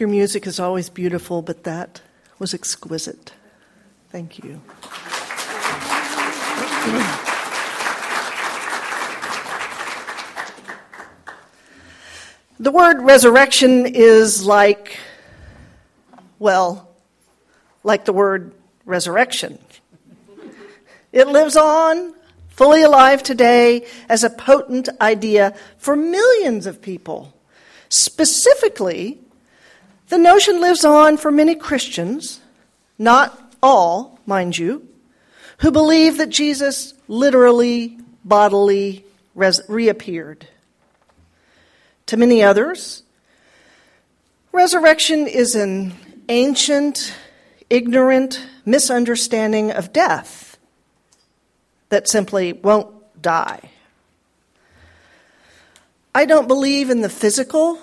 Your music is always beautiful, but that was exquisite. Thank you. The word resurrection is like, well, like the word resurrection. It lives on, fully alive today, as a potent idea for millions of people. Specifically, the notion lives on for many Christians, not all, mind you, who believe that Jesus literally, bodily res- reappeared. To many others, resurrection is an ancient, ignorant misunderstanding of death that simply won't die. I don't believe in the physical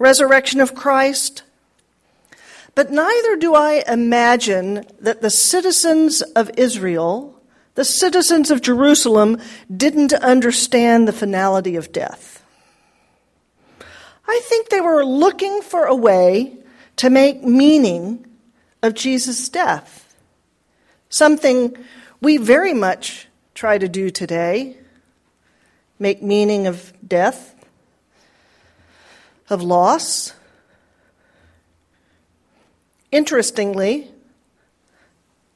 resurrection of Christ, but neither do I imagine that the citizens of Israel, the citizens of Jerusalem, didn't understand the finality of death. I think they were looking for a way to make meaning of Jesus' death, something we very much try to do today make meaning of death, of loss. Interestingly,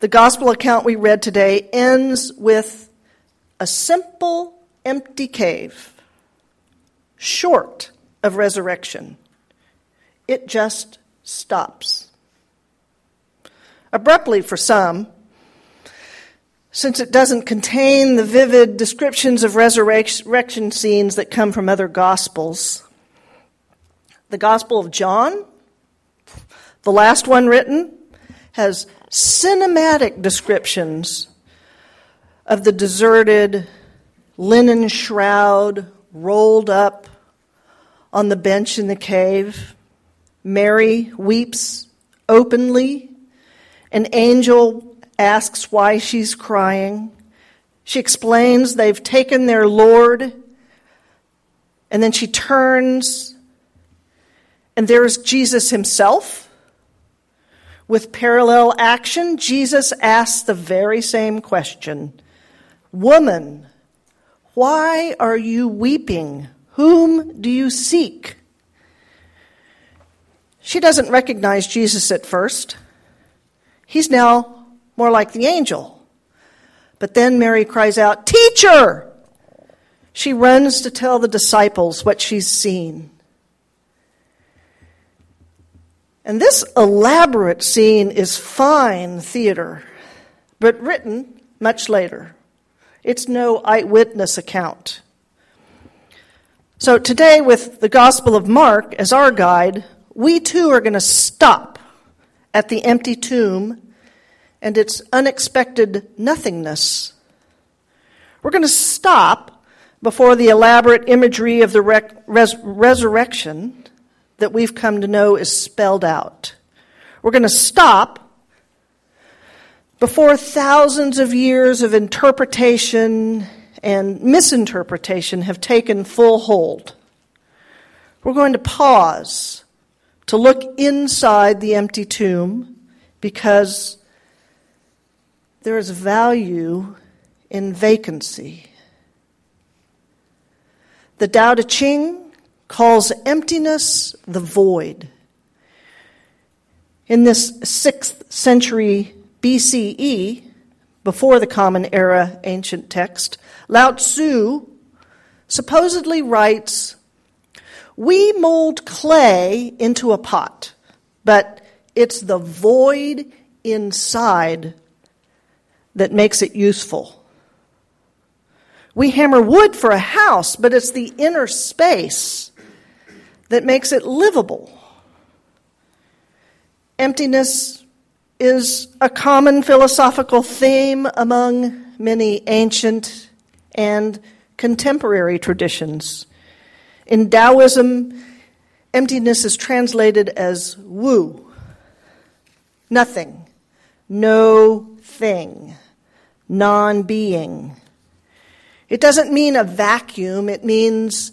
the gospel account we read today ends with a simple, empty cave, short of resurrection. It just stops. Abruptly for some, since it doesn't contain the vivid descriptions of resurrection scenes that come from other gospels. The Gospel of John, the last one written, has cinematic descriptions of the deserted linen shroud rolled up on the bench in the cave. Mary weeps openly. An angel asks why she's crying. She explains they've taken their Lord, and then she turns, and there's Jesus himself. With parallel action, Jesus asks the very same question Woman, why are you weeping? Whom do you seek? She doesn't recognize Jesus at first. He's now more like the angel. But then Mary cries out, Teacher! She runs to tell the disciples what she's seen. And this elaborate scene is fine theater, but written much later. It's no eyewitness account. So today, with the Gospel of Mark as our guide, we too are going to stop at the empty tomb and its unexpected nothingness. We're going to stop before the elaborate imagery of the res- resurrection that we've come to know is spelled out. We're going to stop before thousands of years of interpretation and misinterpretation have taken full hold. We're going to pause to look inside the empty tomb because there is value in vacancy. The Tao Te Ching calls emptiness the void. In this 6th century BCE, before the Common Era ancient text, Lao Tzu supposedly writes We mold clay into a pot, but it's the void inside that makes it useful. We hammer wood for a house, but it's the inner space that makes it livable. Emptiness is a common philosophical theme among many ancient and contemporary traditions. In Taoism, emptiness is translated as wu, nothing, no thing non being. It doesn't mean a vacuum, it means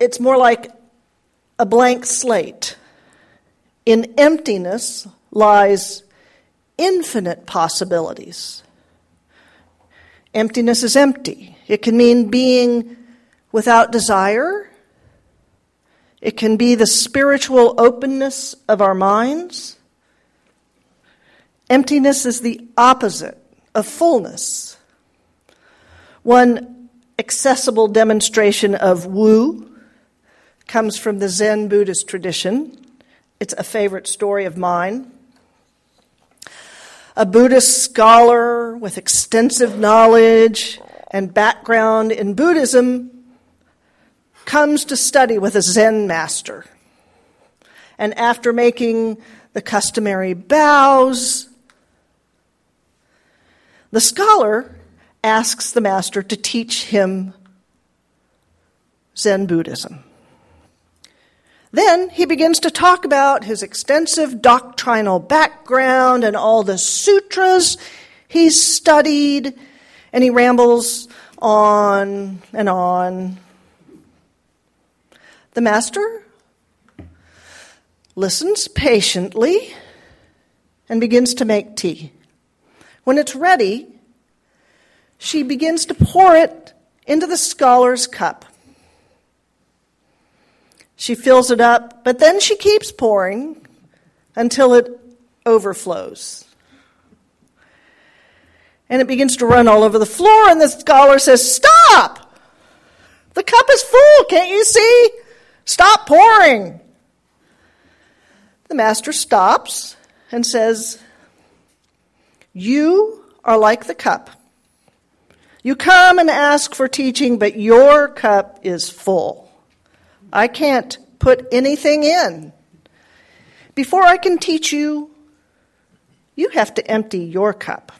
it's more like a blank slate. In emptiness lies infinite possibilities. Emptiness is empty. It can mean being without desire. It can be the spiritual openness of our minds. Emptiness is the opposite of fullness. One accessible demonstration of Wu comes from the Zen Buddhist tradition. It's a favorite story of mine. A Buddhist scholar with extensive knowledge and background in Buddhism comes to study with a Zen master. And after making the customary bows, the scholar asks the master to teach him Zen Buddhism. Then he begins to talk about his extensive doctrinal background and all the sutras he's studied, and he rambles on and on. The master listens patiently and begins to make tea. When it's ready, she begins to pour it into the scholar's cup. She fills it up, but then she keeps pouring until it overflows. And it begins to run all over the floor, and the scholar says, Stop! The cup is full, can't you see? Stop pouring. The master stops and says, You are like the cup. You come and ask for teaching, but your cup is full. I can't put anything in. Before I can teach you, you have to empty your cup.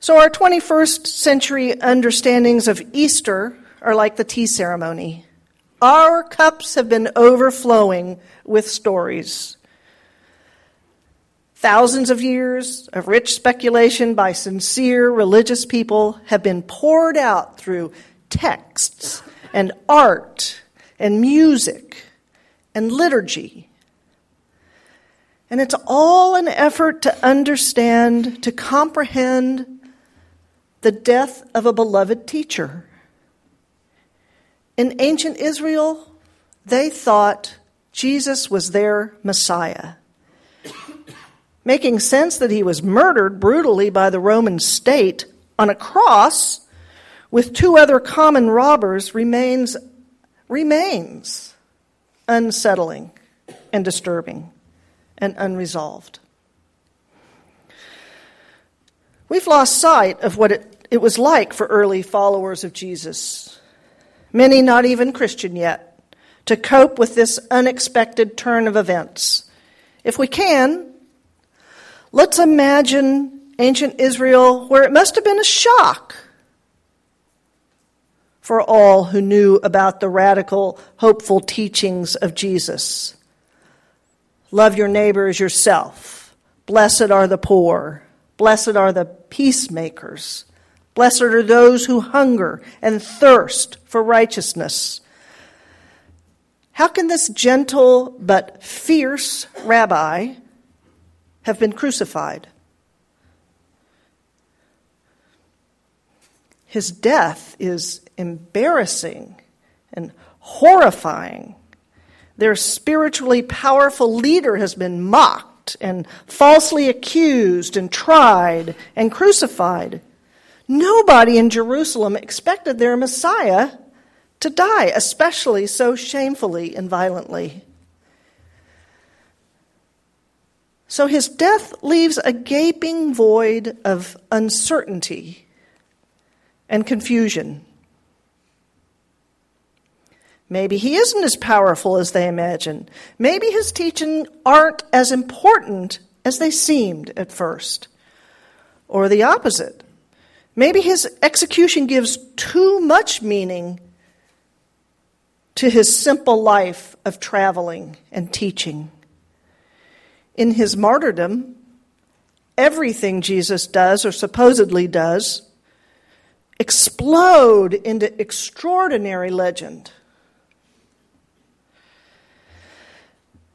So, our 21st century understandings of Easter are like the tea ceremony. Our cups have been overflowing with stories. Thousands of years of rich speculation by sincere religious people have been poured out through texts and art and music and liturgy. And it's all an effort to understand, to comprehend the death of a beloved teacher. In ancient Israel, they thought Jesus was their Messiah, making sense that he was murdered brutally by the Roman state on a cross with two other common robbers remains, remains unsettling and disturbing and unresolved. We've lost sight of what it, it was like for early followers of Jesus, many not even Christian yet, to cope with this unexpected turn of events. If we can, let's imagine ancient Israel where it must have been a shock for all who knew about the radical, hopeful teachings of Jesus. Love your neighbor as yourself. Blessed are the poor. Blessed are the peacemakers. Blessed are those who hunger and thirst for righteousness. How can this gentle but fierce rabbi have been crucified? His death is embarrassing and horrifying. Their spiritually powerful leader has been mocked and falsely accused and tried and crucified. Nobody in Jerusalem expected their Messiah to die, especially so shamefully and violently. So his death leaves a gaping void of uncertainty and confusion. Maybe he isn't as powerful as they imagine. Maybe his teaching aren't as important as they seemed at first. Or the opposite. Maybe his execution gives too much meaning to his simple life of traveling and teaching. In his martyrdom, everything Jesus does or supposedly does explode into extraordinary legend.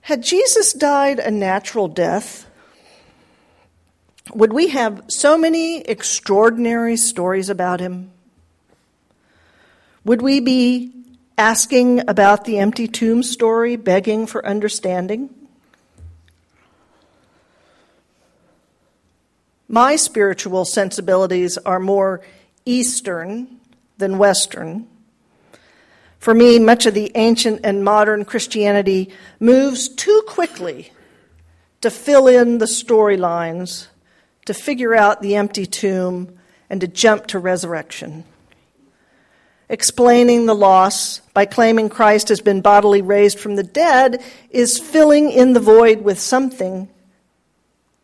Had Jesus died a natural death, would we have so many extraordinary stories about him? Would we be asking about the empty tomb story, begging for understanding? My spiritual sensibilities are more Eastern than Western. For me, much of the ancient and modern Christianity moves too quickly to fill in the storylines, to figure out the empty tomb, and to jump to resurrection. Explaining the loss by claiming Christ has been bodily raised from the dead is filling in the void with something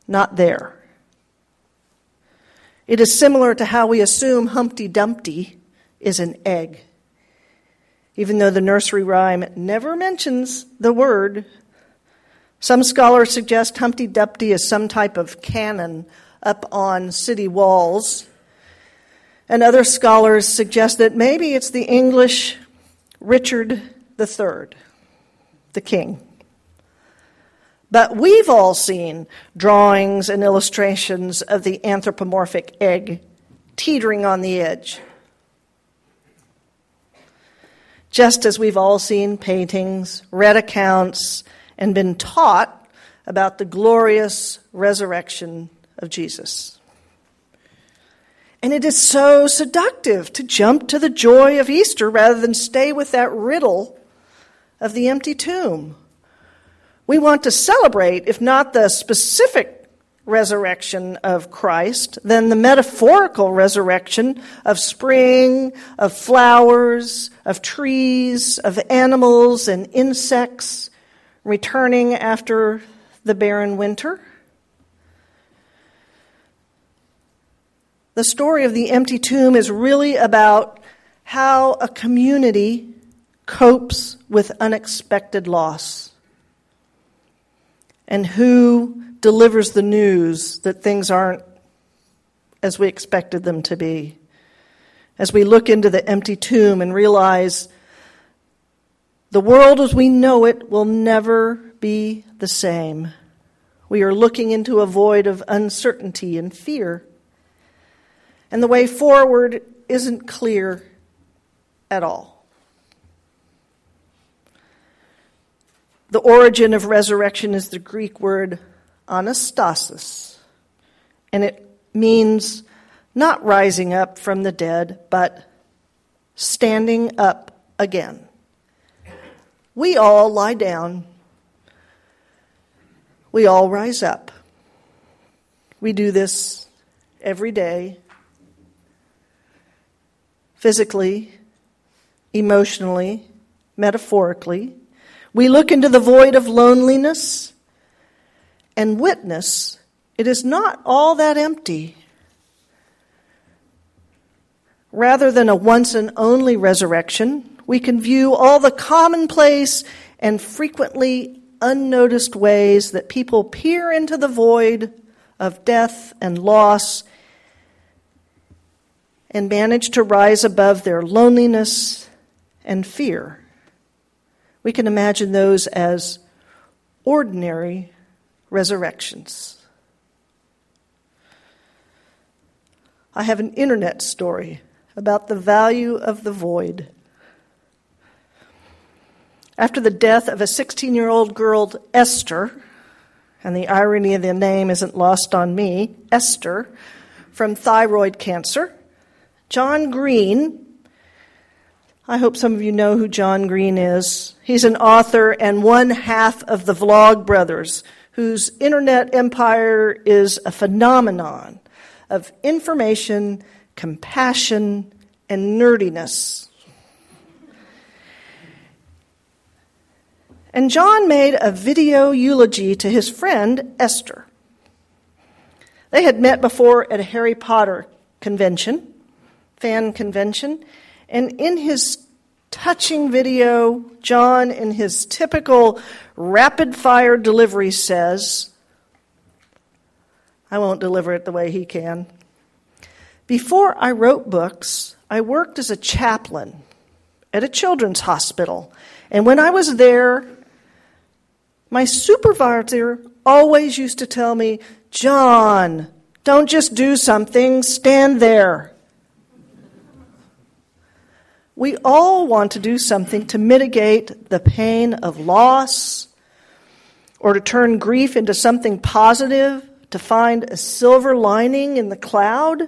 not there. It is similar to how we assume Humpty Dumpty is an egg. Even though the nursery rhyme never mentions the word, some scholars suggest Humpty Dumpty is some type of cannon up on city walls. And other scholars suggest that maybe it's the English Richard III, the king. But we've all seen drawings and illustrations of the anthropomorphic egg teetering on the edge. Just as we've all seen paintings, read accounts, and been taught about the glorious resurrection of Jesus. And it is so seductive to jump to the joy of Easter rather than stay with that riddle of the empty tomb. We want to celebrate, if not the specific resurrection of Christ, then the metaphorical resurrection of spring, of flowers, of trees, of animals and insects returning after the barren winter. The story of the empty tomb is really about how a community copes with unexpected loss and who delivers the news that things aren't as we expected them to be. As we look into the empty tomb and realize the world as we know it will never be the same. We are looking into a void of uncertainty and fear. And the way forward isn't clear at all. The origin of resurrection is the Greek word anastasis, and it means not rising up from the dead, but standing up again. We all lie down. We all rise up. We do this every day, physically, emotionally, metaphorically. We look into the void of loneliness and witness it is not all that empty. Rather than a once and only resurrection, we can view all the commonplace and frequently unnoticed ways that people peer into the void of death and loss and manage to rise above their loneliness and fear. We can imagine those as ordinary resurrections. I have an internet story about the value of the void. After the death of a 16 year old girl, Esther, and the irony of the name isn't lost on me, Esther, from thyroid cancer, John Green, I hope some of you know who John Green is. He's an author and one half of the Vlogbrothers, whose internet empire is a phenomenon of information, compassion, and nerdiness. And John made a video eulogy to his friend Esther. They had met before at a Harry Potter convention, fan convention, and in his touching video, John, in his typical rapid fire delivery, says, I won't deliver it the way he can. Before I wrote books, I worked as a chaplain at a children's hospital. And when I was there, my supervisor always used to tell me, John, don't just do something, stand there. We all want to do something to mitigate the pain of loss or to turn grief into something positive, to find a silver lining in the cloud.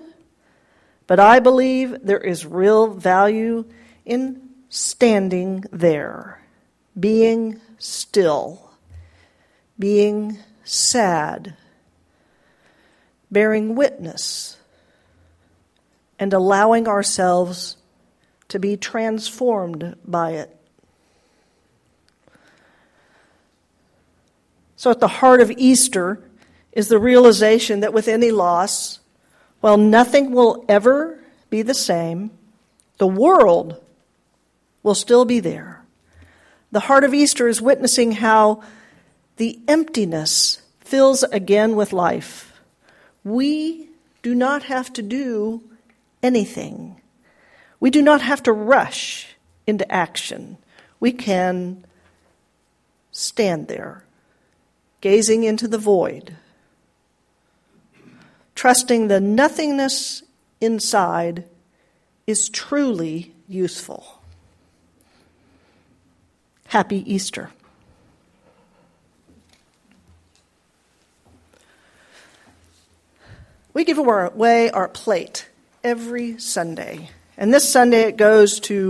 But I believe there is real value in standing there, being still, being sad, bearing witness, and allowing ourselves to be transformed by it. So, at the heart of Easter is the realization that with any loss, while nothing will ever be the same, the world will still be there. The heart of Easter is witnessing how the emptiness fills again with life. We do not have to do anything. We do not have to rush into action. We can stand there, gazing into the void, trusting the nothingness inside is truly useful. Happy Easter. We give away our plate every Sunday. And this Sunday it goes to